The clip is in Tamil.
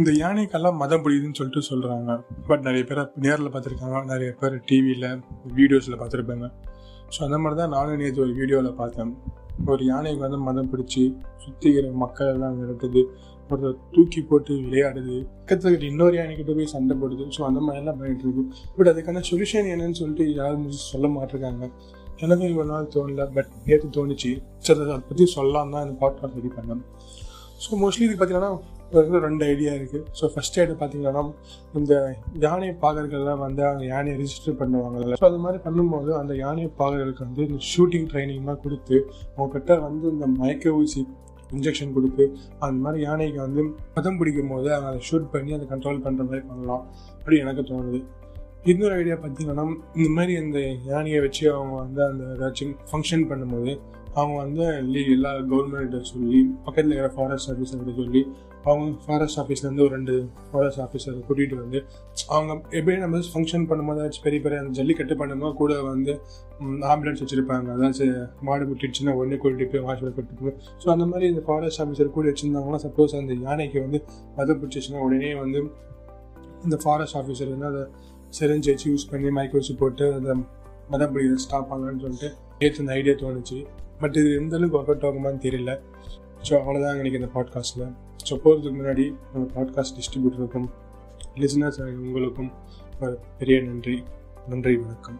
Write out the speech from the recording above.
இந்த யானைக்கெல்லாம் மதம் பிடிக்குதுன்னு சொல்லிட்டு சொல்கிறாங்க பட் நிறைய பேர் நேரில் பார்த்துருக்காங்க. நிறைய பேர் டிவியில் வீடியோஸில் பார்த்துருப்பாங்க. ஸோ அந்த மாதிரி தான் நானும் நேற்று ஒரு வீடியோவில் பார்த்தேன். ஒரு யானைக்கு வந்து மதம் பிடிச்சி சுற்றிக்கிற மக்கள் எல்லாம் விரட்டுது ஒருத்தர் தூக்கி போட்டு விளையாடுது. பக்கத்தில் இன்னொரு யானைக்கிட்ட போய் சண்டை போடுது. ஸோ அந்த மாதிரிலாம் பண்ணிட்டு இருக்கு. பட் அதுக்கான சொல்யூஷன் என்னன்னு சொல்லிட்டு யாரும் சொல்ல மாட்டிருக்காங்க. எனக்கு இவ்வளோ நாள் தோணல. பட் நேற்று தோணுச்சு. சரி அதை பற்றி சொல்லலாம் தான் இந்த பாட்காஸ்ட் ரெடி பண்ணேன். ஸோ மோஸ்ட்லி இது பார்த்தீங்கன்னா இருக்கிற ரெண்டு ஐடியா இருக்குது ஸோ ஃபஸ்ட் எய்டு பார்த்தீங்கன்னா இந்த யானை பாகர்கள்லாம் வந்து அந்த யானையை ரிஜிஸ்டர் பண்ணுவாங்கல்ல. ஸோ அது மாதிரி பண்ணும்போது அந்த யானை பாகர்களுக்கு வந்து இந்த ஷூட்டிங் ட்ரைனிங்லாம் கொடுத்து அவங்ககிட்ட வந்து இந்த மயக்க ஊசி இன்ஜெக்ஷன் கொடுத்து அந்த மாதிரி யானைக்கு வந்து பதம் பிடிக்கும் போது அவங்க அதை ஷூட் பண்ணி அதை கண்ட்ரோல் பண்ணுற மாதிரி பண்ணலாம். அப்படி எனக்கு தோணுது. இன்னொரு ஐடியா பார்த்தீங்கன்னா இந்த மாதிரி இந்த யானையை வச்சு அவங்க வந்து அந்த ஏதாச்சும் ஃபங்க்ஷன் பண்ணும்போது அவங்க வந்து லீ- எல்லா கவர்மெண்ட்டை சொல்லி பக்கத்தில் இருக்கிற ஃபாரஸ்ட் ஆஃபீஸர்கிட்ட சொல்லி அவங்க ஃபாரஸ்ட் ஆஃபீஸ்லேருந்து ஒரு ரெண்டு ஃபாரஸ்ட் ஆஃபீஸரை கூட்டிகிட்டு வந்து அவங்க எப்படி நம்ம ஃபங்க்ஷன் பண்ணும்போது ஏதாச்சும் பெரிய பெரிய அந்த ஜல்லிக்கட்டு பண்ணும்போது கூட வந்து ஆம்புலன்ஸ் வச்சுருப்பாங்க. அதாச்சும் மாடு முட்டிடுச்சுன்னா உடனே கூட்டிட்டு போய் ஹாஸ்பிட்டல் கூட்டிட்டு போய் ஸோ அந்த மாதிரி இந்த ஃபாரஸ்ட் ஆஃபீஸர் கூட வச்சுருந்தாங்கன்னா சப்போஸ் அந்த யானைக்கு வந்து மதம் பிடிச்சிச்சுன்னா உடனே வந்து இந்த ஃபாரஸ்ட் ஆஃபீஸர் வந்து அதை செரிஞ்சு வச்சு யூஸ் பண்ணி மைக் வச்சு போட்டு அதை மதம் பிடிக்கிறத ஸ்டாப் பண்ணலான்னு சொல்லிட்டு நேற்று இந்த ஐடியா தோணுச்சு. பட் இது எந்த அளவுக்கு ஒர்க் அவுட் ஆகுமான்னு தெரியல. ஸோ அவ்வளோதான் எனக்கு இந்த பாட்காஸ்ட்டில் ஸோ போகிறதுக்கு முன்னாடி நம்ம பாட்காஸ்ட் டிஸ்ட்ரிபியூட்டருக்கும் லிசனர்ஸ் உங்களுக்கும் ஒரு பெரிய நன்றி. நன்றி வணக்கம்.